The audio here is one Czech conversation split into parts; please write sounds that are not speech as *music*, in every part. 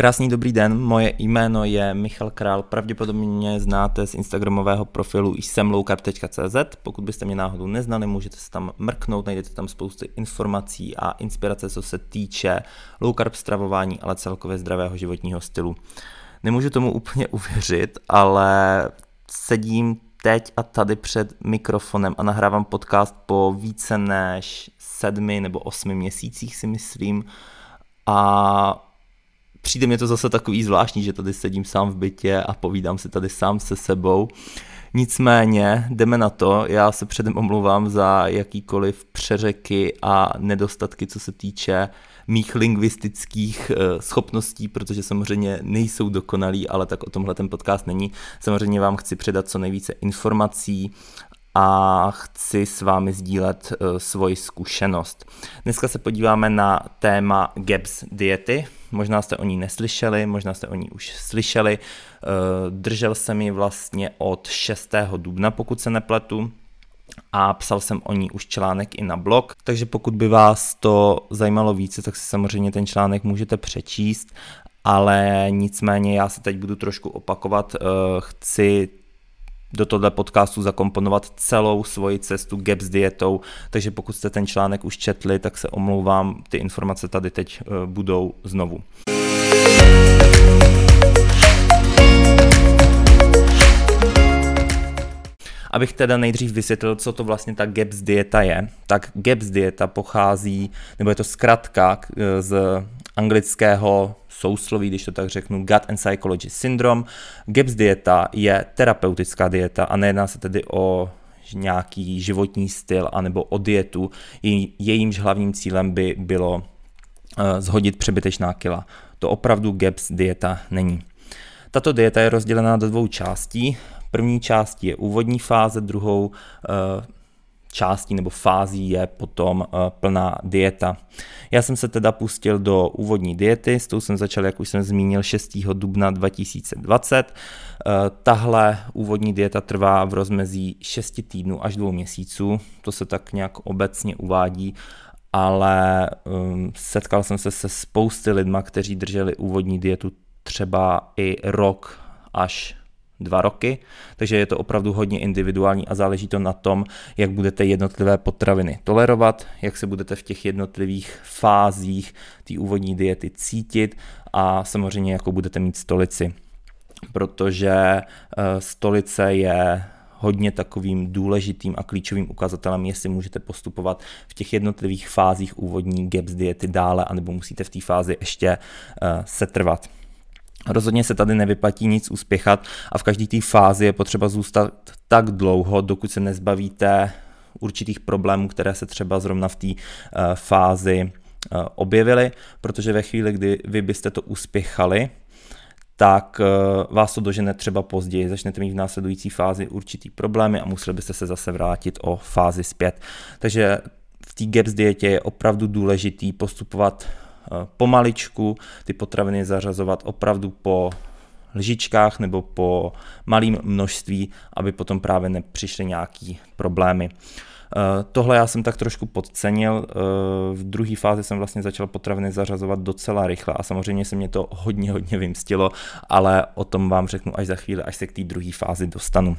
Krásný dobrý den, moje jméno je Michal Král, pravděpodobně mě znáte z instagramového profilu jsem pokud byste mě náhodou neznali, můžete se tam mrknout, najdete tam spousty informací a inspirace, co se týče low carb stravování, ale celkově zdravého životního stylu. Nemůžu tomu úplně *laughs* uvěřit, ale sedím teď a tady před mikrofonem a nahrávám podcast po více než sedmi nebo osmi měsících si myslím a přijde mi to zase takový zvláštní, že tady sedím sám v bytě a povídám si tady sám se sebou. Nicméně jdeme na to, já se předem omlouvám za jakýkoliv přeřeky a nedostatky, co se týče mých lingvistických eh, schopností, protože samozřejmě nejsou dokonalý, ale tak o tomhle ten podcast není. Samozřejmě vám chci předat co nejvíce informací a chci s vámi sdílet uh, svoji zkušenost. Dneska se podíváme na téma GAPS diety. Možná jste o ní neslyšeli, možná jste o ní už slyšeli. Uh, držel jsem ji vlastně od 6. dubna, pokud se nepletu a psal jsem o ní už článek i na blog, takže pokud by vás to zajímalo více, tak si samozřejmě ten článek můžete přečíst, ale nicméně já se teď budu trošku opakovat, uh, chci do tohle podcastu zakomponovat celou svoji cestu GAPS dietou, takže pokud jste ten článek už četli, tak se omlouvám, ty informace tady teď eh, budou znovu. Abych teda nejdřív vysvětlil, co to vlastně ta GAPS dieta je, tak GAPS dieta pochází, nebo je to zkratka eh, z anglického sousloví, když to tak řeknu, Gut and Psychology Syndrome. GAPS dieta je terapeutická dieta a nejedná se tedy o nějaký životní styl anebo o dietu. Jejímž hlavním cílem by bylo eh, zhodit přebytečná kila. To opravdu GAPS dieta není. Tato dieta je rozdělená do dvou částí. První část je úvodní fáze, druhou eh, částí nebo fází je potom uh, plná dieta. Já jsem se teda pustil do úvodní diety, s tou jsem začal, jak už jsem zmínil, 6. dubna 2020. Uh, tahle úvodní dieta trvá v rozmezí 6 týdnů až 2 měsíců, to se tak nějak obecně uvádí, ale um, setkal jsem se se spousty lidma, kteří drželi úvodní dietu třeba i rok až dva roky, takže je to opravdu hodně individuální a záleží to na tom, jak budete jednotlivé potraviny tolerovat, jak se budete v těch jednotlivých fázích té úvodní diety cítit a samozřejmě jako budete mít stolici, protože eh, stolice je hodně takovým důležitým a klíčovým ukazatelem, jestli můžete postupovat v těch jednotlivých fázích úvodní GAPS diety dále, anebo musíte v té fázi ještě uh, setrvat. Rozhodně se tady nevyplatí nic uspěchat a v každé té fázi je potřeba zůstat tak dlouho, dokud se nezbavíte určitých problémů, které se třeba zrovna v té uh, fázi uh, objevily, protože ve chvíli, kdy vy byste to uspěchali, tak uh, vás to dožene třeba později, začnete mít v následující fázi určitý problémy a museli byste se zase vrátit o fázi zpět. Takže v té GAPS dietě je opravdu důležitý postupovat Eh, pomaličku ty potraviny zařazovat opravdu po lžičkách nebo po malém množství, aby potom právě nepřišly nějaký problémy. Eh, tohle já jsem tak trošku podcenil. Eh, v druhé fázi jsem vlastně začal potraviny zařazovat docela rychle a samozřejmě se mě to hodně, hodně vymstilo, ale o tom vám řeknu až za chvíli, až se k té druhé fázi dostanu.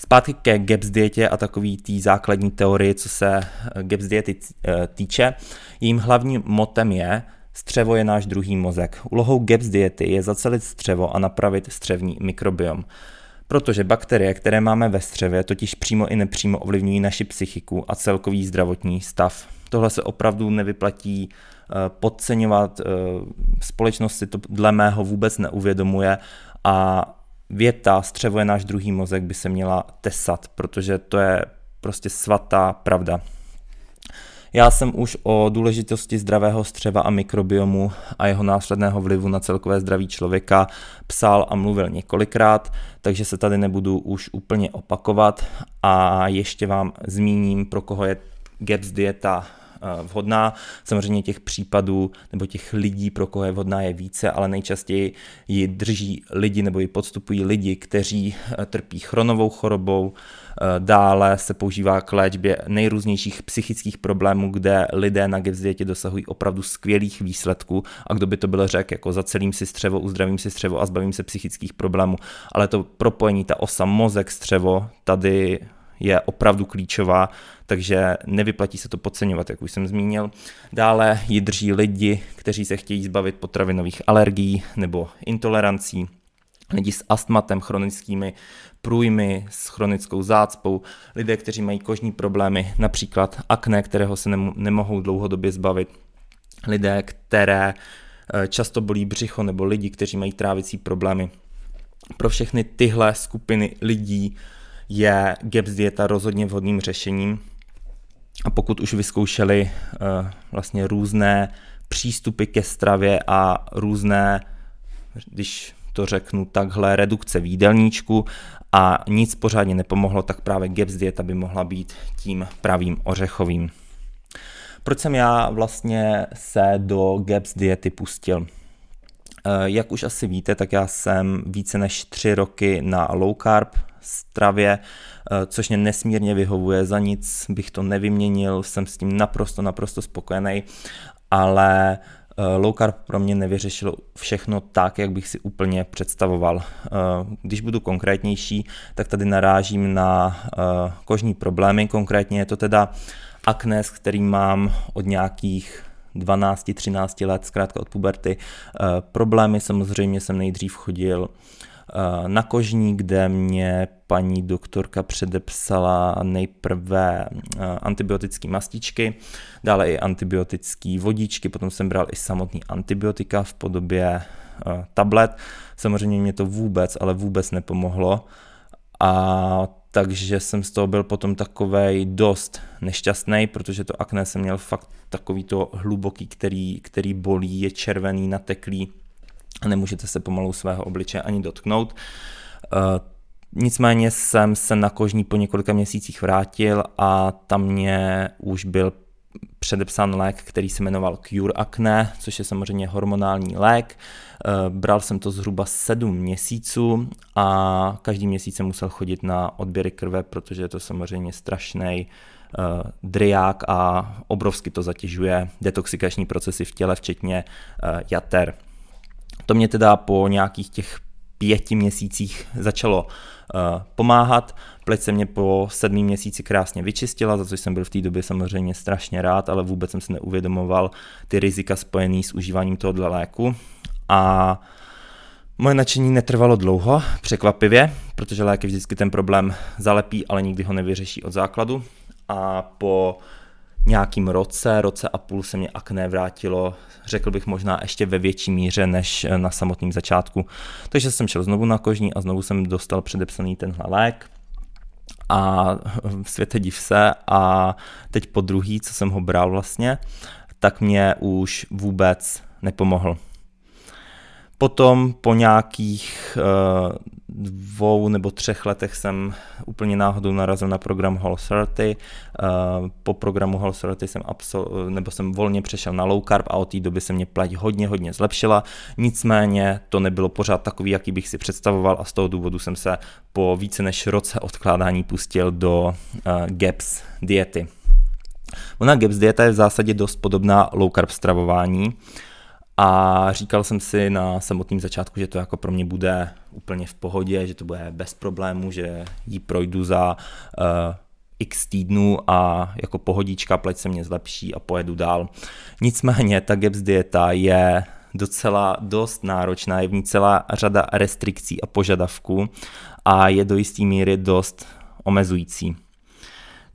Zpátky ke GAPS dietě a takový tý základní teorii, co se eh, GAPS diety eh, týče. Jím hlavním motem je, střevo je náš druhý mozek. Úlohou GAPS diety je zacelit střevo a napravit střevní mikrobiom. Protože bakterie, které máme ve střevě, totiž přímo i nepřímo ovlivňují naši psychiku a celkový zdravotní stav. Tohle se opravdu nevyplatí eh, podceňovat, společnost si to dle mého vůbec neuvědomuje a věta střevo je náš druhý mozek by se měla tesat, protože to je prostě svatá pravda. Já jsem už o důležitosti zdravého střeva a mikrobiomu a jeho následného vlivu na celkové zdraví člověka psal a mluvil několikrát, takže se tady nebudu už úplně opakovat a ještě vám zmíním, pro koho je GAPS dieta vhodná. Samozřejmě těch případů nebo těch lidí, pro koho je vhodná, je více, ale nejčastěji ji drží lidi nebo ji podstupují lidi, kteří trpí chronovou chorobou, Dále se používá k léčbě nejrůznějších psychických problémů, kde lidé na dietě dosahují opravdu skvělých výsledků a kdo by to byl řekl, jako zacelím si střevo, uzdravím si střevo a zbavím se psychických problémů. Ale to propojení, ta osa mozek střevo, tady je opravdu klíčová, takže nevyplatí se to podceňovat, jak už jsem zmínil. Dále ji drží lidi, kteří se chtějí zbavit potravinových alergií nebo intolerancí, lidi s astmatem, chronickými průjmy, s chronickou zácpou, lidé, kteří mají kožní problémy, například akné, kterého se nemohou dlouhodobě zbavit, lidé, které eh, často bolí břicho, nebo lidi, kteří mají trávicí problémy. Pro všechny tyhle skupiny lidí je GAPS dieta rozhodně vhodným řešením. A pokud už vyzkoušeli uh, vlastně různé přístupy ke stravě a různé, když to řeknu takhle, redukce výdelníčku a nic pořádně nepomohlo, tak právě GAPS dieta by mohla být tím pravým ořechovým. Proč jsem já vlastně se do GAPS diety pustil? Eh, jak už asi víte, tak já jsem více než tři roky na low carb stravě, eh, což mě nesmírně vyhovuje, za nic bych to nevyměnil, jsem s tím naprosto, naprosto spokojený, ale Eh, low carb pro mě nevyřešilo všechno tak, jak bych si úplně představoval. Eh, když budu konkrétnější, tak tady narážím na kožní problémy, konkrétně je to teda akné, s kterým mám od nějakých 12-13 let, zkrátka od puberty. Problémy samozřejmě jsem nejdřív chodil na kožní, kde mě paní doktorka předepsala nejprve eh, antibiotické mastičky, dále i antibiotické vodičky, potom jsem bral i samotný antibiotika v podobě eh, tablet. Samozřejmě mě to vůbec, ale vůbec nepomohlo a takže jsem z toho byl potom takovej dost nešťastný, protože to akné jsem měl fakt takový to hluboký, který, který bolí, je červený, nateklý, nemůžete se pomalu svého obličeje ani dotknout. Uh, nicméně jsem se na kožní po několika měsících vrátil a tam mě už byl předepsán lék, který se jmenoval Cure Acne, což je samozřejmě hormonální lék. Eh, bral jsem to zhruba 7 měsíců a každý měsíc jsem musel chodit na odběry krve, protože je to samozřejmě strašný uh, driák a obrovsky to zatěžuje detoxikační procesy v těle, včetně jater. To mě teda po nějakých těch pěti měsících začalo uh, pomáhat. Pleť se mě po sedmý měsíci krásně vyčistila, za což jsem byl v té době samozřejmě strašně rád, ale vůbec jsem si neuvědomoval ty rizika spojené s užíváním tohoto léku. A Moje nadšení netrvalo dlouho, překvapivě, protože léky vždycky ten problém zalepí, ale nikdy ho nevyřeší od základu. A po nějakým roce, roce a půl se mě akné vrátilo, řekl bych možná ještě ve větší míře než na samotném začátku. Takže jsem šel znovu na kožní a znovu jsem dostal předepsaný tenhle lék a světe div se a teď po druhý, co jsem ho bral vlastně, tak mě už vůbec nepomohl. Potom po nějakých uh, dvou nebo třech letech jsem úplně náhodou narazil na program Hall 30. Uh, po programu Hall 30 jsem, absol- nebo jsem volně přešel na low carb a od té doby se mě plať hodně, hodně zlepšila. Nicméně to nebylo pořád takový, jaký bych si představoval a z toho důvodu jsem se po více než roce odkládání pustil do uh, GAPS diety. Ona GAPS dieta je v zásadě dost podobná low carb stravování. Uh, a říkal jsem si na samotném začátku, že to jako pro mě bude úplně v pohodě, že to bude bez problémů, že ji projdu za uh, x týdnů a jako pohodička, pleť se mě zlepší a pojedu dál. Nicméně ta GAPS dieta je docela dost náročná, je v ní celá řada restrikcí a požadavků a je do jisté míry dost omezující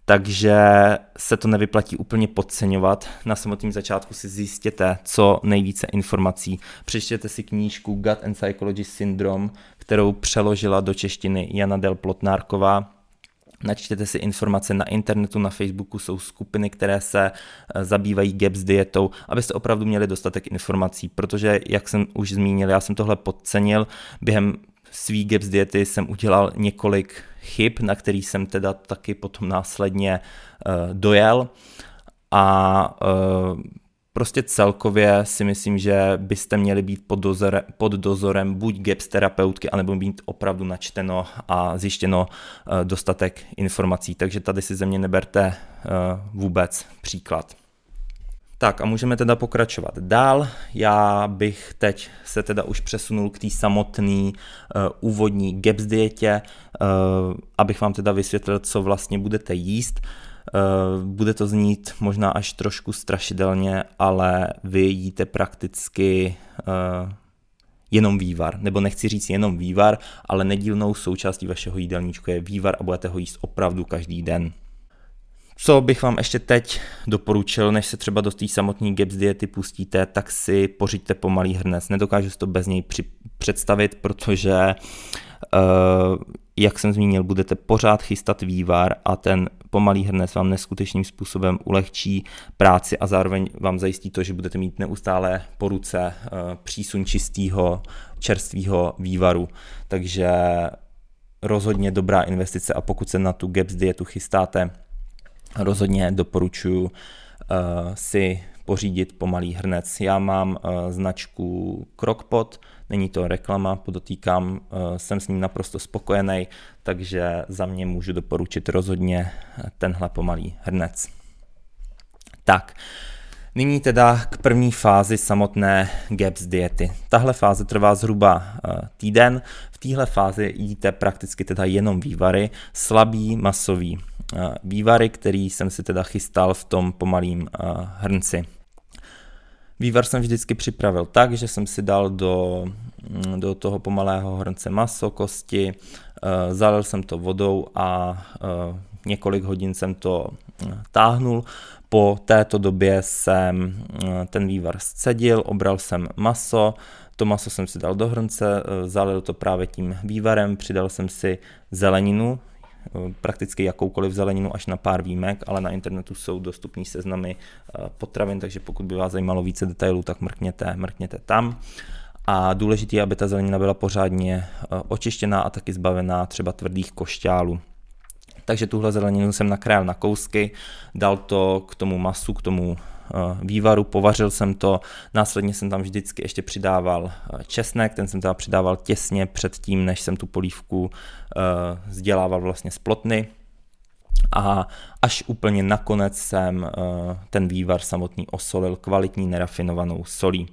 takže se to nevyplatí úplně podceňovat. Na samotném začátku si zjistěte co nejvíce informací. Přečtěte si knížku Gut and Psychology Syndrome, kterou přeložila do češtiny Jana Del Plotnárková. Načtěte si informace na internetu, na Facebooku jsou skupiny, které se eh, zabývají GAPS dietou, abyste opravdu měli dostatek informací, protože, jak jsem už zmínil, já jsem tohle podcenil během svý GAPS diety jsem udělal několik chyb, na který jsem teda taky potom následně uh, dojel a Prostě celkově si myslím, že byste měli být pod, dozore, pod dozorem buď GAPS terapeutky, anebo mít opravdu načteno a zjištěno eh, dostatek informací. Takže tady si ze mě neberte eh, vůbec příklad. Tak a můžeme teda pokračovat dál. Já bych teď se teda už přesunul k té samotné uh, úvodní GAPS dietě, uh, abych vám teda vysvětlil, co vlastně budete jíst. Uh, Eh, bude to znít možná až trošku strašidelně, ale vy jíte prakticky eh, jenom vývar, nebo nechci říct jenom vývar, ale nedílnou součástí vašeho jídelníčku je vývar a budete ho jíst opravdu každý den. Co bych vám ještě teď doporučil, než se třeba do té samotné GAPS diety pustíte, tak si pořiďte pomalý hrnec. Nedokážu si to bez něj při- představit, protože uh, jak jsem zmínil, budete pořád chystat vývar a ten pomalý hrnec vám neskutečným způsobem ulehčí práci a zároveň vám zajistí to, že budete mít neustále po ruce uh, přísun čistého čerstvého vývaru. Takže rozhodně dobrá investice a pokud se na tu GAPS dietu chystáte, rozhodně doporučuji uh, si pořídit pomalý hrnec. Já mám uh, značku Crockpot, není to reklama, podotýkám, uh, jsem s ním naprosto spokojený, takže za mě můžu doporučit rozhodně tenhle pomalý hrnec. Tak, Nyní teda k první fázi samotné GAPS diety. Tahle fáze trvá zhruba týden. V téhle fázi jíte prakticky teda jenom vývary, slabý masový vývary, který jsem si teda chystal v tom pomalým hrnci. Vývar jsem vždycky připravil tak, že jsem si dal do, mm, do toho pomalého hrnce maso, kosti, zalil jsem to vodou a několik hodin jsem to táhnul. Po této době jsem ten vývar scedil, obral jsem maso, to maso jsem si dal do hrnce, zalil to právě tím vývarem, přidal jsem si zeleninu, prakticky jakoukoliv zeleninu až na pár výjimek, ale na internetu jsou dostupné seznamy eh, potravin, takže pokud by vás zajímalo více detailů, tak mrkněte, mrkněte tam. A důležité je, aby ta zelenina byla pořádně eh, očištěná a taky zbavená třeba tvrdých košťálů. Takže tuhle zeleninu jsem nakrájel na kousky, dal to k tomu masu, k tomu Eh, vývaru, povařil jsem to, následně jsem tam vždycky ještě přidával eh, česnek, ten jsem teda přidával těsně před tím, než jsem tu polívku vzdělával eh, vlastně z plotny, a až úplně nakonec jsem ten vývar samotný osolil kvalitní nerafinovanou solí.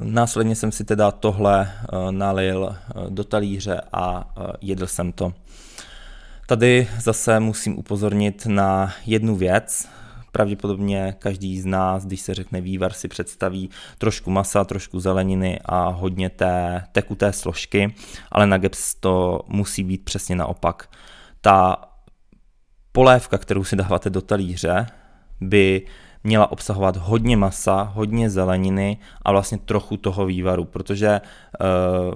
Následně jsem si teda tohle nalil do talíře a jedl jsem to. Tady zase musím upozornit na jednu věc, Pravděpodobně každý z nás, když se řekne vývar, si představí trošku masa, trošku zeleniny a hodně té tekuté složky, ale na GEPS to musí být přesně naopak. Ta polévka, kterou si dáváte do talíře, by měla obsahovat hodně masa, hodně zeleniny a vlastně trochu toho vývaru, protože uh,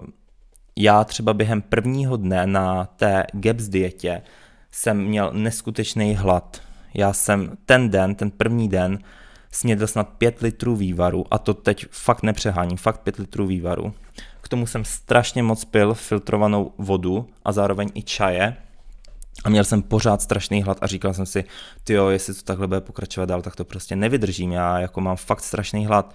já třeba během prvního dne na té GEPS dietě jsem měl neskutečný hlad já jsem ten den, ten první den, snědl snad 5 litrů vývaru a to teď fakt nepřeháním, fakt 5 litrů vývaru. K tomu jsem strašně moc pil filtrovanou vodu a zároveň i čaje. A měl jsem pořád strašný hlad a říkal jsem si, ty jo, jestli to takhle bude pokračovat dál, tak to prostě nevydržím, já jako mám fakt strašný hlad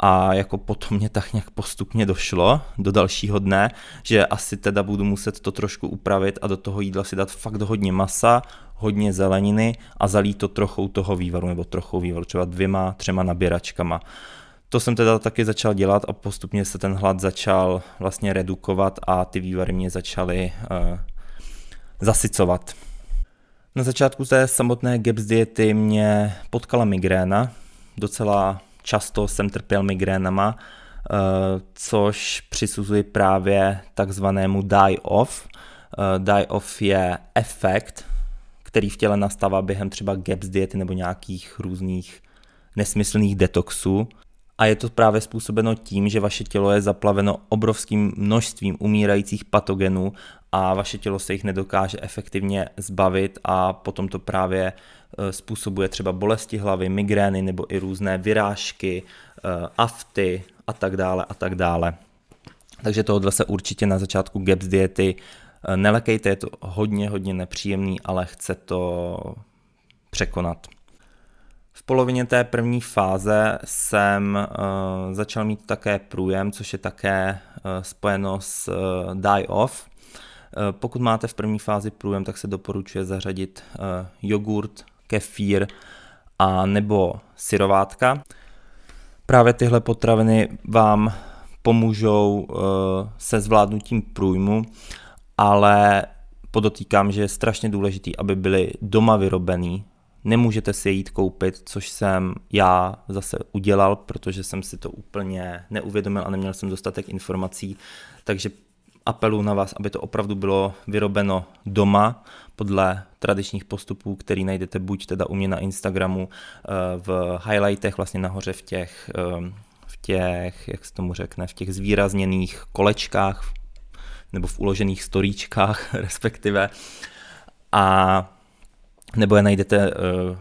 a jako potom mě tak nějak postupně došlo do dalšího dne, že asi teda budu muset to trošku upravit a do toho jídla si dát fakt hodně masa, hodně zeleniny a zalít to trochou toho vývaru, nebo trochou vývaru, třeba dvěma, třema naběračkama. To jsem teda taky začal dělat a postupně se ten hlad začal vlastně redukovat a ty vývary mě začaly uh, zasycovat. Na začátku té samotné GAPS diety mě potkala migréna, docela často jsem trpěl migrénama, uh, což přisuzuje právě takzvanému die-off. Uh, die-off je efekt, který v těle nastává během třeba GAPS diety nebo nějakých různých nesmyslných detoxů. A je to právě způsobeno tím, že vaše tělo je zaplaveno obrovským množstvím umírajících patogenů a vaše tělo se jich nedokáže efektivně zbavit a potom to právě způsobuje třeba bolesti hlavy, migrény nebo i různé vyrážky, e, afty a tak dále a tak dále. Takže tohle se určitě na začátku GAPS diety Eh, nelekejte, je to hodně, hodně nepříjemný, ale chce to překonat. V polovině té první fáze jsem začal mít také průjem, což je také spojeno s die off. Uh, pokud máte v první fázi průjem, tak se doporučuje zařadit jogurt, kefír a nebo syrovátka. Právě tyhle potraviny vám pomůžou uh, se zvládnutím průjmu, ale podotýkám, že je strašně důležitý, aby byly doma vyrobený, nemůžete si je jít koupit, což jsem já zase udělal, protože jsem si to úplně neuvědomil a neměl jsem dostatek informací, takže apelu na vás, aby to opravdu bylo vyrobeno doma podle tradičních postupů, který najdete buď teda u mě na Instagramu eh, v highlightech, vlastně nahoře v těch, eh, v těch, jak se tomu řekne, v těch zvýrazněných kolečkách, nebo v uložených storíčkách *laughs* respektive. A nebo je najdete uh,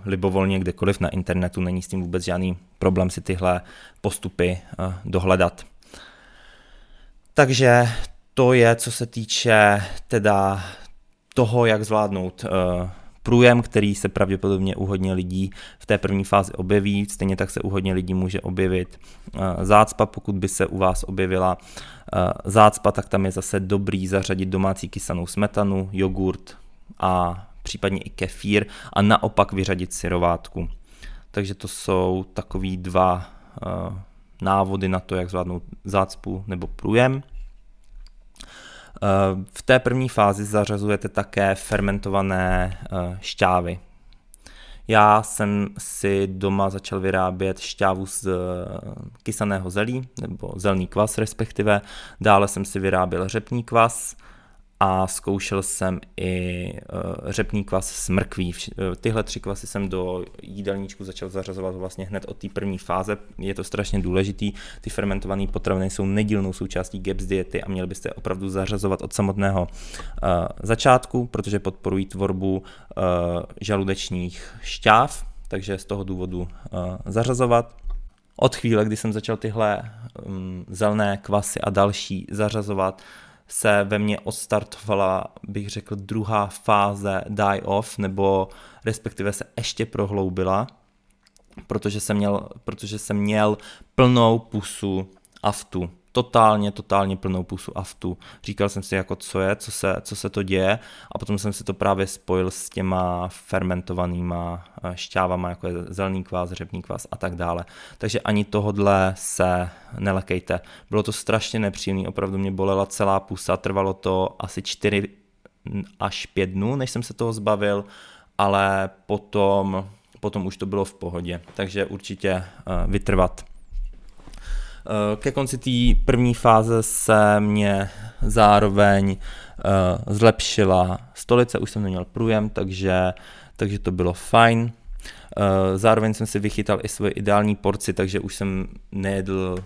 libovolně kdekoliv na internetu, není s tím vůbec žádný problém si tyhle postupy uh, dohledat. Takže to je, co se týče teda toho, jak zvládnout uh, průjem, který se pravděpodobně u hodně lidí v té první fázi objeví. Stejně tak se u hodně lidí může objevit uh, zácpa, pokud by se u vás objevila uh, zácpa, tak tam je zase dobrý zařadit domácí kysanou smetanu, jogurt a případně i kefír a naopak vyřadit syrovátku. Takže to jsou takový dva návody na to, jak zvládnout zácpu nebo průjem. V té první fázi zařazujete také fermentované šťávy. Já jsem si doma začal vyrábět šťávu z kysaného zelí, nebo zelný kvas respektive. Dále jsem si vyráběl řepní kvas, a zkoušel jsem i uh, řepný kvas s mrkví. Uh, tyhle tři kvasy jsem do jídelníčku začal zařazovat vlastně hned od té první fáze. Je to strašně důležitý. Ty fermentované potraviny jsou nedílnou součástí GAPS diety a měli byste opravdu zařazovat od samotného uh, začátku, protože podporují tvorbu žaludečních šťáv, takže z toho důvodu zařazovat. Od chvíle, kdy jsem začal tyhle um, zelené kvasy a další zařazovat, se ve mně odstartovala, bych řekl, druhá fáze die off, nebo respektive se ještě prohloubila, protože jsem měl, protože jsem měl plnou pusu aftu totálně, totálně plnou pusu aftu. Říkal jsem si, jako co je, co se, co se to děje a potom jsem si to právě spojil s těma fermentovanýma eh, šťávama, jako je zelený kvás, řepný kvás a tak dále. Takže ani tohodle se nelekejte. Bylo to strašně nepříjemné, opravdu mě bolela celá pusa, trvalo to asi 4 až 5 dnů, než jsem se toho zbavil, ale potom, potom už to bylo v pohodě. Takže určitě eh, vytrvat ke konci té první fáze se mě zároveň eh, zlepšila stolice, už jsem neměl průjem, takže, takže to bylo fajn. Eh, zároveň jsem si vychytal i svoji ideální porci, takže už jsem nejedl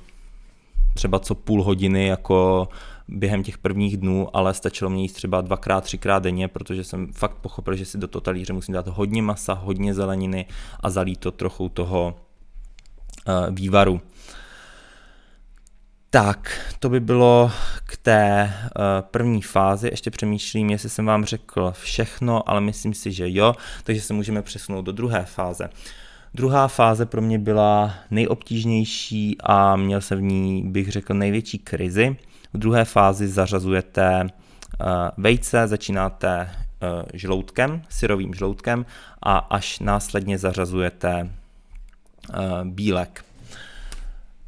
třeba co půl hodiny jako během těch prvních dnů, ale stačilo mě jíst třeba dvakrát, třikrát denně, protože jsem fakt pochopil, že si do toho talíře musím dát hodně masa, hodně zeleniny a zalít to trochu toho vývaru. Tak, to by bylo k té uh, první fázi. Ještě přemýšlím, jestli jsem vám řekl všechno, ale myslím si, že jo, takže se můžeme přesunout do druhé fáze. Druhá fáze pro mě byla nejobtížnější a měl se v ní, bych řekl, největší krizi. V druhé fázi zařazujete uh, vejce, začínáte uh, žloutkem, syrovým žloutkem a až následně zařazujete bílek.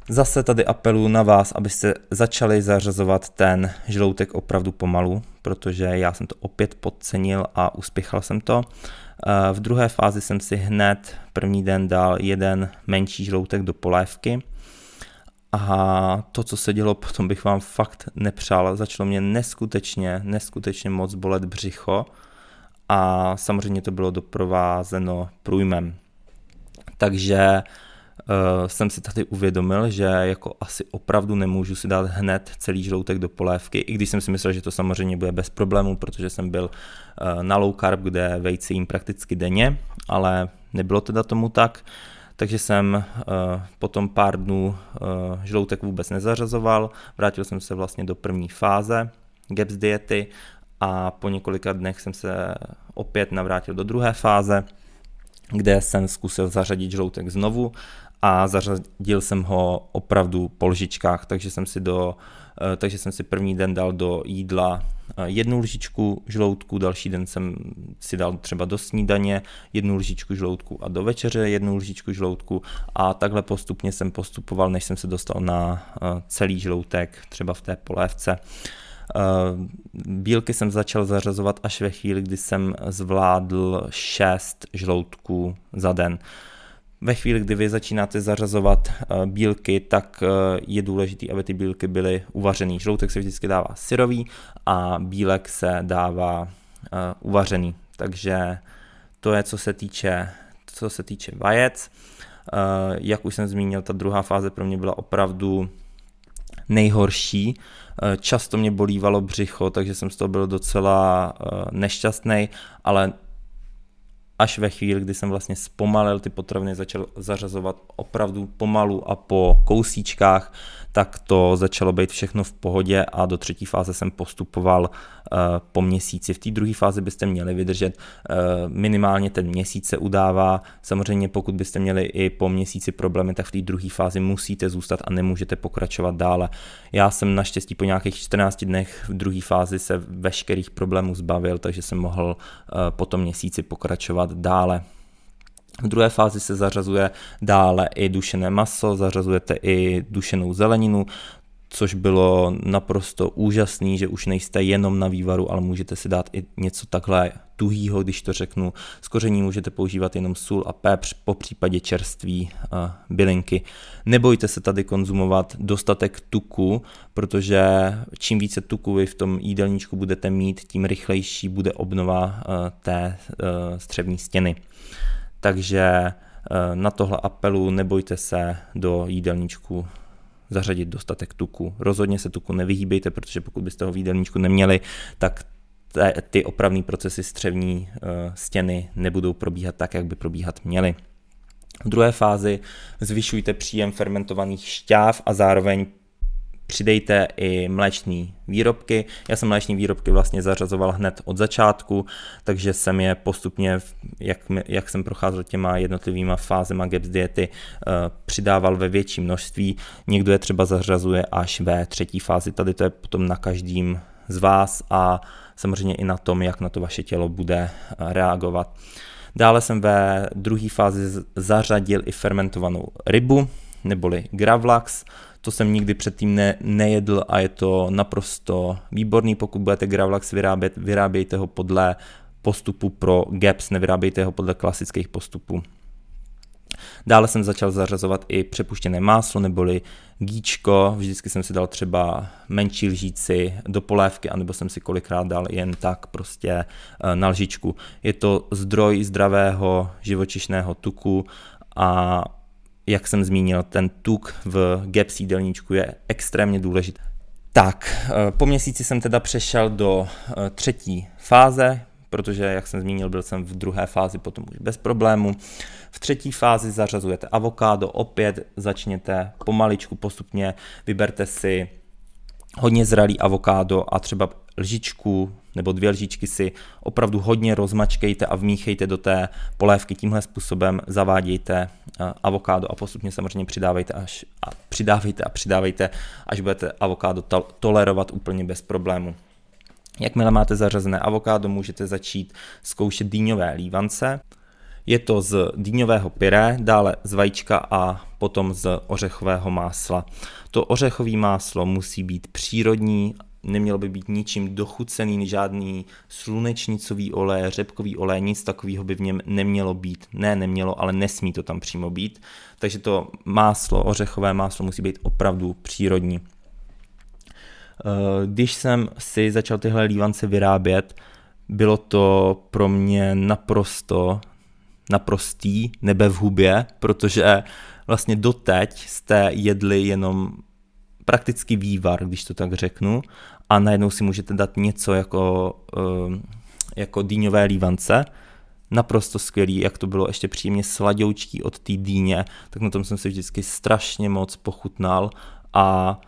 Zase tady apeluji na vás, abyste začali zařazovat ten žloutek opravdu pomalu, protože já jsem to opět podcenil a uspěchal jsem to. Eh, v druhé fázi jsem si hned první den dal jeden menší žloutek do polévky a to, co se dělo, *laughs* potom bych vám fakt nepřál. Začalo mě neskutečně, neskutečně moc bolet břicho a samozřejmě to bylo doprovázeno průjmem. Takže uh, jsem si tady uvědomil, že jako asi opravdu nemůžu si dát hned celý žloutek do polévky, i když jsem si myslel, že to samozřejmě bude bez problémů, protože jsem byl uh, na low carb, kde vejce jím prakticky denně, ale nebylo teda tomu tak, takže jsem uh, potom pár dnů uh, žloutek vůbec nezařazoval, vrátil jsem se vlastně do první fáze GAPS diety a po několika dnech jsem se opět navrátil do druhé fáze, kde jsem zkusil zařadit žloutek znovu a zařadil jsem ho opravdu po lžičkách, takže jsem si, do, eh, takže jsem si první den dal do jídla eh, jednu lžičku žloutku, další den jsem si dal třeba do snídaně jednu lžičku žloutku a do večeře jednu lžičku žloutku a takhle postupně jsem postupoval, než jsem se dostal na eh, celý žloutek, třeba v té polévce. Bílky jsem začal zařazovat až ve chvíli, kdy jsem zvládl 6 žloutků za den. Ve chvíli, kdy vy začínáte zařazovat eh, bílky, tak eh, je důležité, aby ty bílky byly uvařený. Žloutek se vždycky dává syrový a bílek se dává eh, uvařený. Takže to je, co se týče, co se týče vajec. Jak už jsem zmínil, ta druhá fáze pro mě byla opravdu nejhorší. Často mě bolívalo břicho, takže jsem z toho byl docela nešťastný, ale až ve chvíli, kdy jsem vlastně zpomalil ty potraviny, začal zařazovat opravdu pomalu a po kousíčkách, tak to začalo být všechno v pohodě a do třetí fáze jsem postupoval uh, po měsíci. V té druhé fázi byste měli vydržet uh, minimálně ten měsíc se udává. Samozřejmě pokud byste měli i po měsíci problémy, tak v té druhé fázi musíte zůstat a nemůžete pokračovat dále. Já jsem naštěstí po nějakých 14 dnech v druhé fázi se veškerých problémů zbavil, takže jsem mohl uh, po tom měsíci pokračovat dále. V druhé fázi se zařazuje dále i dušené maso, zařazujete i dušenou zeleninu, což bylo naprosto úžasný, že už nejste jenom na vývaru, ale můžete si dát i něco takhle tuhýho, když to řeknu. Z koření můžete používat jenom sůl a pepř, po případě čerství uh, bylinky. Nebojte se tady konzumovat dostatek tuku, protože čím více tuku vy v tom jídelníčku budete mít, tím rychlejší bude obnova uh, té uh, střevní stěny. Takže eh, na tohle apelu nebojte se do jídelníčku zařadit dostatek tuku. Rozhodně se tuku nevyhýbejte, protože pokud byste ho v jídelníčku neměli, tak ty opravné procesy střevní eh, stěny nebudou probíhat tak, jak by probíhat měly. V druhé fázi zvyšujte příjem fermentovaných šťáv a zároveň přidejte i mléčné výrobky. Já jsem mléčné výrobky vlastně zařazoval hned od začátku, takže jsem je postupně, jak, jak jsem procházel těma jednotlivýma fázema GAPS diety, eh, přidával ve větší množství. Někdo je třeba zařazuje až ve třetí fázi, tady to je potom na každým z vás a samozřejmě i na tom, jak na to vaše tělo bude eh, reagovat. Dále jsem ve druhé fázi zařadil i fermentovanou rybu, neboli Gravlax. To jsem nikdy předtím ne, nejedl a je to naprosto výborný. Pokud budete Gravlax vyrábět, vyrábějte ho podle postupu pro GAPS, nevyrábějte ho podle klasických postupů. Dále jsem začal zařazovat i přepuštěné máslo neboli gíčko, vždycky jsem si dal třeba menší lžíci do polévky, anebo jsem si kolikrát dal jen tak prostě eh, na lžičku. Je to zdroj zdravého živočišného tuku a jak jsem zmínil, ten tuk v gap sídelníčku je extrémně důležitý. Tak, eh, po měsíci jsem teda přešel do eh, třetí fáze, protože, jak jsem zmínil, byl jsem v druhé fázi potom už bez problému. V třetí fázi zařazujete avokádo, opět začněte pomaličku, postupně, vyberte si hodně zralý avokádo a třeba lžičku nebo dvě lžičky si opravdu hodně rozmačkejte a vmíchejte do té polévky. Tímhle způsobem zavádějte eh, avokádo a postupně samozřejmě přidávejte až a přidávejte a přidávejte, až budete avokádo tolerovat úplně bez problému. Jakmile máte zařazené avokádo, můžete začít zkoušet dýňové lívance. Je to z dýňového pyré, dále z vajíčka a potom z ořechového másla. To ořechové máslo musí být přírodní, nemělo by být ničím dochucený, žádný slunečnicový olej, řepkový olej, nic takového by v něm nemělo být. Ne, nemělo, ale nesmí to tam přímo být. Takže to máslo, ořechové máslo musí být opravdu přírodní. Eh, když jsem si začal tyhle lívance vyrábět, bylo to pro mě naprosto naprostý nebe v hubě, protože vlastně doteď jste jedli jenom prakticky vývar, když to tak řeknu, a najednou si můžete dát něco jako, eh, jako dýňové lívance, naprosto skvělý, jak to bylo ještě příjemně sladoučký od té dýně, tak na tom jsem si vždycky strašně moc pochutnal a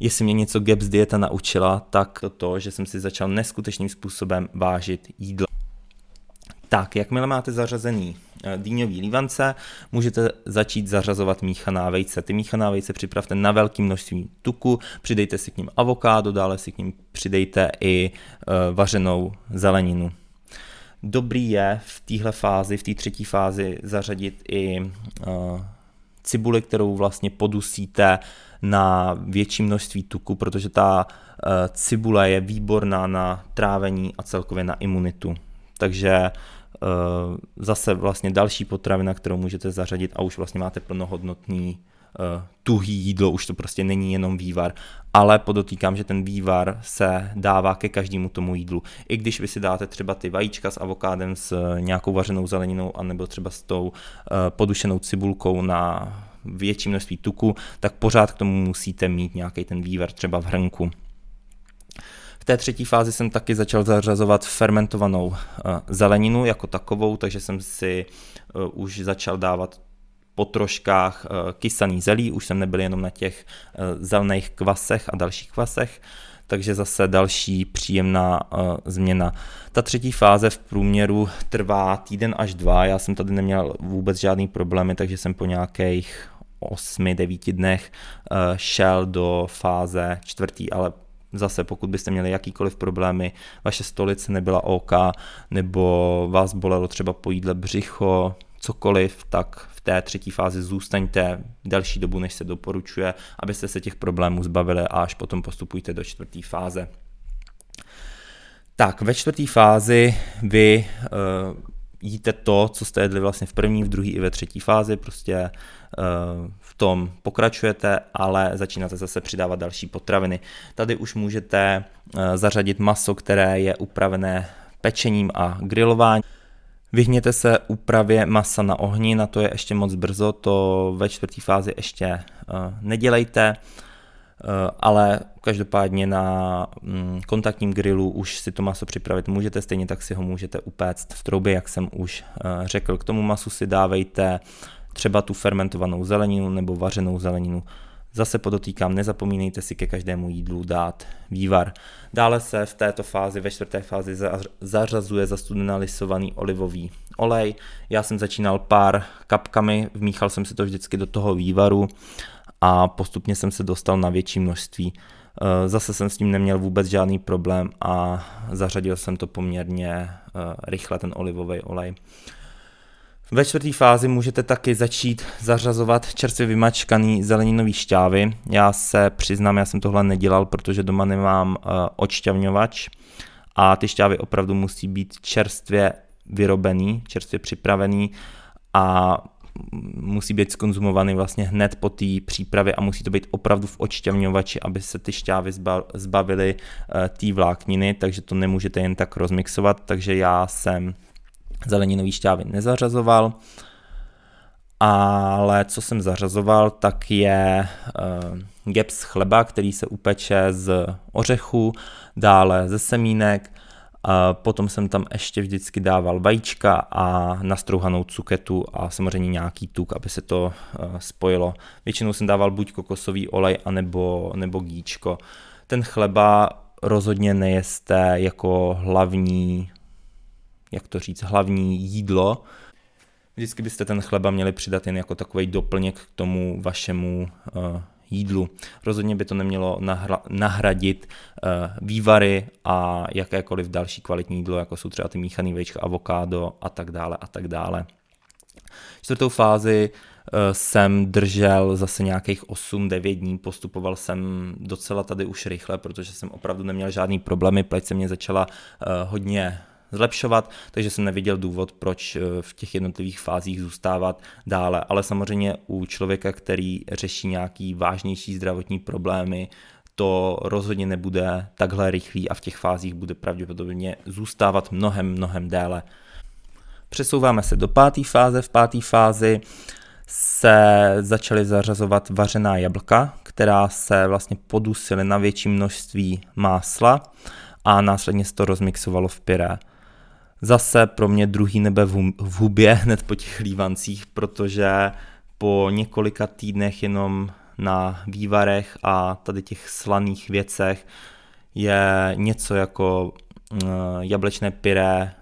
jestli mě něco Gaps dieta naučila, tak to, že jsem si začal neskutečným způsobem vážit jídlo. Tak, jakmile máte zařazený dýňový lívance, můžete začít zařazovat míchaná vejce. Ty míchaná vejce připravte na velké množství tuku, přidejte si k ním avokádo, dále si k ním přidejte i vařenou zeleninu. Dobrý je v téhle fázi, v té třetí fázi zařadit i cibuli, kterou vlastně podusíte na větší množství tuku, protože ta eh, cibule je výborná na trávení a celkově na imunitu. Takže eh, zase vlastně další potravina, kterou můžete zařadit a už vlastně máte plnohodnotný uh, tuhý jídlo, už to prostě není jenom vývar, ale podotýkám, že ten vývar se dává ke každému tomu jídlu. I když vy si dáte třeba ty vajíčka s avokádem, s nějakou vařenou zeleninou, anebo třeba s tou podušenou cibulkou na větší množství tuku, tak pořád k tomu musíte mít nějaký ten vývar třeba v hrnku. V té třetí fázi jsem taky začal zařazovat fermentovanou uh, zeleninu jako takovou, takže jsem si uh, už začal dávat po troškách eh, kysaný zelí, už jsem nebyl jenom na těch eh, zelených kvasech a dalších kvasech, takže zase další příjemná změna. Ta třetí fáze v průměru trvá týden až dva, já jsem tady neměl vůbec žádný problémy, takže jsem po nějakých 8-9 dnech šel do fáze čtvrtý, ale Zase, pokud byste měli jakýkoliv problémy, vaše stolice nebyla OK, nebo vás bolelo třeba po jídle břicho, cokoliv, tak v té třetí fázi zůstaňte delší dobu, než se doporučuje, abyste se těch problémů zbavili a až potom postupujte do čtvrté fáze. Tak, ve čtvrté fázi vy uh, jíte to, co jste jedli vlastně v první, v druhé i ve třetí fázi, prostě uh, v tom pokračujete, ale začínáte zase přidávat další potraviny. Tady už můžete uh, zařadit maso, které je upravené pečením a grilováním. Vyhněte se úpravě masa na ohni, na to je ještě moc brzo, to ve čtvrté fázi ještě uh, nedělejte, ale každopádně na um, kontaktním grilu už si to maso připravit můžete, stejně tak si ho můžete upéct v troubě, jak jsem už uh, řekl. K tomu masu si dávejte třeba tu fermentovanou zeleninu nebo vařenou zeleninu. Zase podotýkám, nezapomínejte si ke každému jídlu dát vývar. Dále se v této fázi, ve čtvrté fázi, zařazuje zastudenalisovaný olivový olej. Já jsem začínal pár kapkami, vmíchal jsem si to vždycky do toho vývaru a postupně jsem se dostal na větší množství. Eh, zase jsem s tím neměl vůbec žádný problém a zařadil jsem to poměrně eh, rychle, ten olivový olej. Ve čtvrté fázi můžete taky začít zařazovat čerstvě vymačkaný zeleninový šťávy. Já se přiznám, já jsem tohle nedělal, protože doma nemám uh, odšťavňovač a ty šťávy opravdu musí být čerstvě vyrobený, čerstvě připravený a musí být skonzumovaný vlastně hned po té přípravě a musí to být opravdu v odšťavňovači, aby se ty šťávy zbavily uh, té vlákniny, takže to nemůžete jen tak rozmixovat, takže já jsem zeleninový šťávy nezařazoval, ale co jsem zařazoval, tak je uh, geps chleba, který se upeče z ořechu, dále ze semínek, uh, potom jsem tam ještě vždycky dával vajíčka a nastrouhanou cuketu a samozřejmě nějaký tuk, aby se to uh, spojilo. Většinou jsem dával buď kokosový olej, anebo, nebo gíčko. Ten chleba rozhodně nejeste jako hlavní jak to říct, hlavní jídlo. Vždycky byste ten chleba měli přidat jen jako takový doplněk k tomu vašemu uh, jídlu. Rozhodně by to nemělo nahra- nahradit uh, vývary a jakékoliv další kvalitní jídlo, jako jsou třeba ty míchaný vejčka, avokádo a tak dále a tak dále. Čtvrtou fázi uh, jsem držel zase nějakých 8-9 dní, postupoval jsem docela tady už rychle, protože jsem opravdu neměl žádný problémy, pleť se mě začala uh, hodně zlepšovat, takže jsem neviděl důvod, proč eh, v těch jednotlivých fázích zůstávat dále. Ale samozřejmě u člověka, který řeší nějaký vážnější zdravotní problémy, to rozhodně nebude takhle rychlý a v těch fázích bude pravděpodobně zůstávat mnohem, mnohem déle. Přesouváme se do páté fáze. V páté fázi se začaly zařazovat vařená jablka, která se vlastně podusily na větší množství másla a následně se to rozmixovalo v pyré. Zase pro mě druhý nebe v hubě *laughs* hned po těch lívancích, protože po několika týdnech jenom na vývarech a tady těch slaných věcech je něco jako eh, jablečné pyré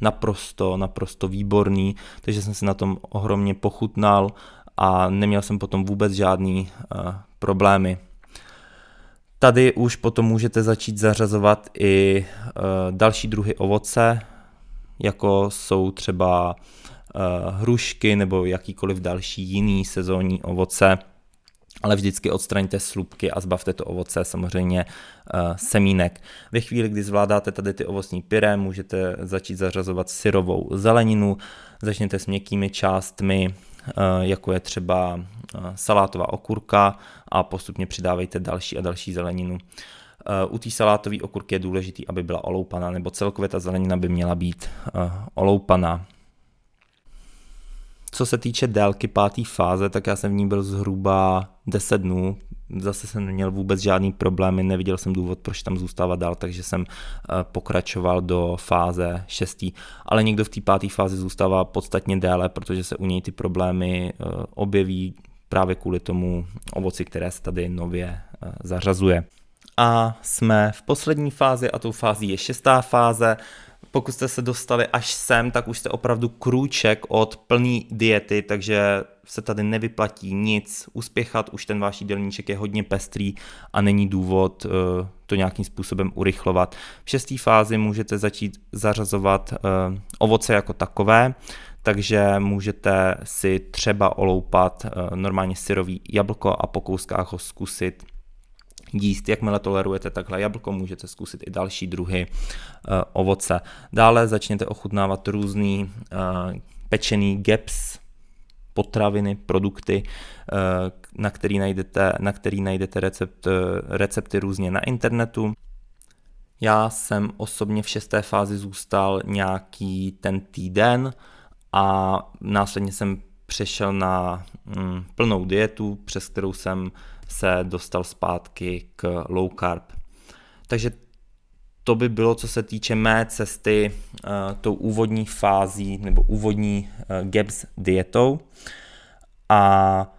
naprosto, naprosto výborný, takže jsem si na tom ohromně pochutnal a neměl jsem potom vůbec žádný uh, problémy. Tady už potom můžete začít zařazovat i uh, další druhy ovoce, jako jsou třeba uh, hrušky nebo jakýkoliv další jiný sezónní ovoce, ale vždycky odstraňte slupky a zbavte to ovoce samozřejmě uh, semínek. Ve chvíli, kdy zvládáte tady ty ovocní pyré, můžete začít zařazovat syrovou zeleninu, začněte s měkkými částmi, uh, jako je třeba salátová okurka a postupně přidávejte další a další zeleninu. U té salátové okurky je důležité, aby byla oloupaná, nebo celkově ta zelenina by měla být oloupaná. Co se týče délky páté fáze, tak já jsem v ní byl zhruba 10 dnů. Zase jsem neměl vůbec žádný problémy, neviděl jsem důvod, proč tam zůstávat dál, takže jsem eh, pokračoval do fáze 6. Ale někdo v té páté fázi zůstává podstatně déle, protože se u něj ty problémy eh, objeví právě kvůli tomu ovoci, které se tady nově eh, zařazuje. A jsme v poslední fázi a tou fází je šestá fáze pokud jste se dostali až sem, tak už jste opravdu krůček od plný diety, takže se tady nevyplatí nic uspěchat, už ten váš jídelníček je hodně pestrý a není důvod uh, to nějakým způsobem urychlovat. V šesté fázi můžete začít zařazovat uh, ovoce jako takové, takže můžete si třeba oloupat uh, normálně syrový jablko a po kouskách ho zkusit jíst. Jakmile tolerujete takhle jablko, můžete zkusit i další druhy uh, ovoce. Dále začněte ochutnávat různý uh, pečený gaps, potraviny, produkty, uh, na který najdete, na který najdete recept, recepty různě na internetu. Já jsem osobně v šesté fázi zůstal nějaký ten týden a následně jsem přešel na mm, plnou dietu, přes kterou jsem se dostal zpátky k low carb. Takže to by bylo, co se týče mé cesty uh, tou úvodní fází nebo úvodní uh, GAPS dietou. A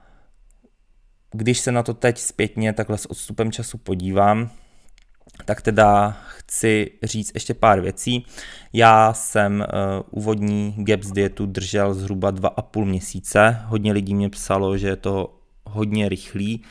když se na to teď zpětně takhle s odstupem času podívám, tak teda chci říct ještě pár věcí. Já jsem uh, úvodní GAPS dietu držel zhruba 2,5 měsíce. Hodně lidí mě psalo, že je to hodně rychlý.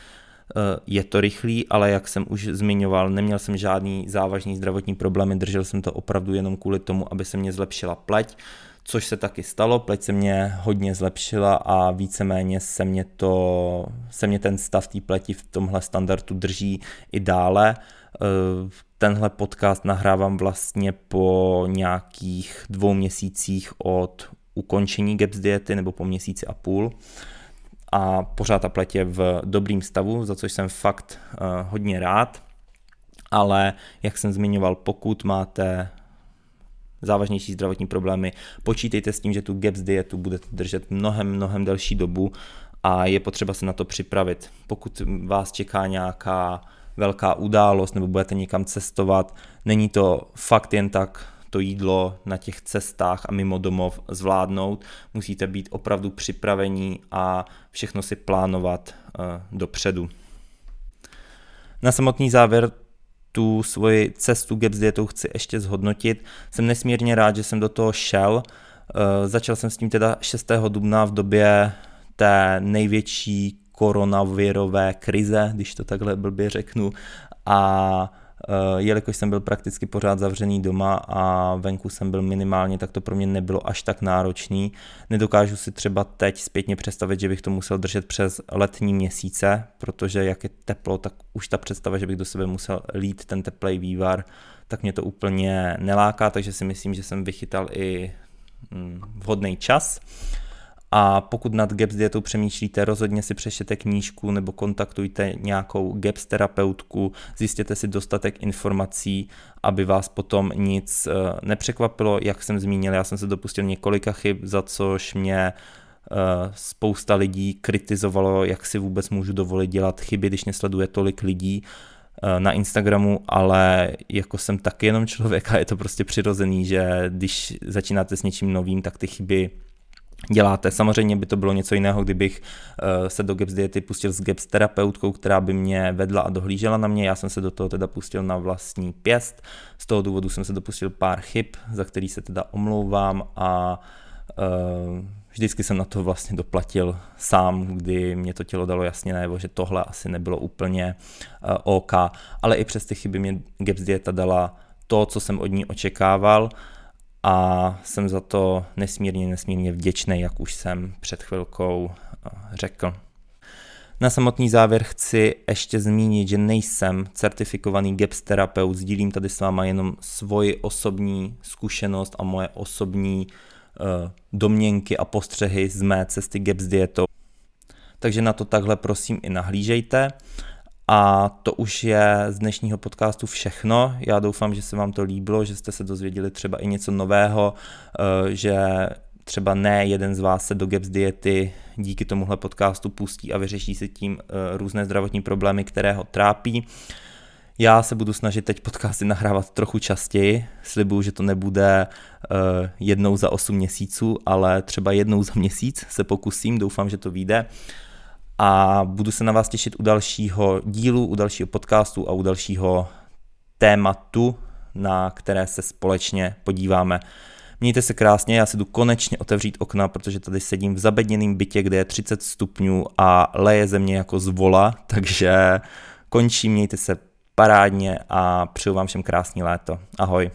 Eh, je to rychlý, ale jak jsem už zmiňoval, neměl jsem žádný závažný zdravotní problémy, držel jsem to opravdu jenom kvůli tomu, aby se mě zlepšila pleť, což se taky stalo, pleť se mě hodně zlepšila a víceméně se mě, to, se mě ten stav té pleti v tomhle standardu drží i dále. Eh, tenhle podcast nahrávám vlastně po nějakých dvou měsících od ukončení GAPS diety nebo po měsíci a půl a pořád ta pleť je v dobrým stavu, za což jsem fakt uh, hodně rád. Ale jak jsem zmiňoval, pokud máte závažnější zdravotní problémy, počítejte s tím, že tu GAPS dietu budete držet mnohem, mnohem delší dobu a je potřeba se na to připravit. Pokud vás čeká nějaká velká událost nebo budete někam cestovat, není to fakt jen tak to jídlo na těch cestách a mimo domov zvládnout. Musíte být opravdu připravení a všechno si plánovat uh, dopředu. Na samotný závěr tu svoji cestu Gaps dietou chci ještě zhodnotit. Jsem nesmírně rád, že jsem do toho šel. Uh, začal jsem s tím teda 6. dubna v době té největší koronavirové krize, když to takhle blbě řeknu, a Eh, jelikož jsem byl prakticky pořád zavřený doma a venku jsem byl minimálně, tak to pro mě nebylo až tak náročný. Nedokážu si třeba teď zpětně představit, že bych to musel držet přes letní měsíce, protože jak je teplo, tak už ta představa, že bych do sebe musel lít ten teplej vývar, tak mě to úplně neláká, takže si myslím, že jsem vychytal i mm, vhodný čas. A pokud nad GAPS dietou přemýšlíte, rozhodně si přečtěte knížku nebo kontaktujte nějakou GAPS terapeutku, zjistěte si dostatek informací, aby vás potom nic eh, nepřekvapilo. Jak jsem zmínil, já jsem se dopustil několika chyb, za což mě eh, spousta lidí kritizovalo, jak si vůbec můžu dovolit dělat chyby, když nesleduje tolik lidí eh, na Instagramu, ale jako jsem taky jenom člověk a je to prostě přirozený, že když začínáte s něčím novým, tak ty chyby děláte. Samozřejmě by to bylo něco jiného, kdybych uh, se do Gaps diety pustil s Gaps terapeutkou, která by mě vedla a dohlížela na mě. Já jsem se do toho teda pustil na vlastní pěst. Z toho důvodu jsem se dopustil pár chyb, za který se teda omlouvám a uh, vždycky jsem na to vlastně doplatil sám, kdy mě to tělo dalo jasně najevo, že tohle asi nebylo úplně uh, OK. Ale i přes ty chyby mě Gaps dieta dala to, co jsem od ní očekával a jsem za to nesmírně, nesmírně vděčný, jak už jsem před chvilkou eh, řekl. Na samotný závěr chci ještě zmínit, že nejsem certifikovaný GAPS terapeut, sdílím tady s váma jenom svoji osobní zkušenost a moje osobní uh, domněnky a postřehy z mé cesty GAPS dietou. Takže na to takhle prosím i nahlížejte. A to už je z dnešního podcastu všechno. Já doufám, že se vám to líbilo, že jste se dozvěděli třeba i něco nového, eh, že třeba ne jeden z vás se do Gaps diety díky tomuhle podcastu pustí a vyřeší si tím eh, různé zdravotní problémy, které ho trápí. Já se budu snažit teď podcasty nahrávat trochu častěji. Slibuju, že to nebude uh, jednou za 8 měsíců, ale třeba jednou za měsíc se pokusím. Doufám, že to vyjde a budu se na vás těšit u dalšího dílu, u dalšího podcastu a u dalšího tématu, na které se společně podíváme. Mějte se krásně, já si jdu konečně otevřít okna, protože tady sedím v zabedněném bytě, kde je 30 stupňů a leje země jako z vola, *laughs* takže končím, mějte se parádně a přeju vám všem krásný léto. Ahoj.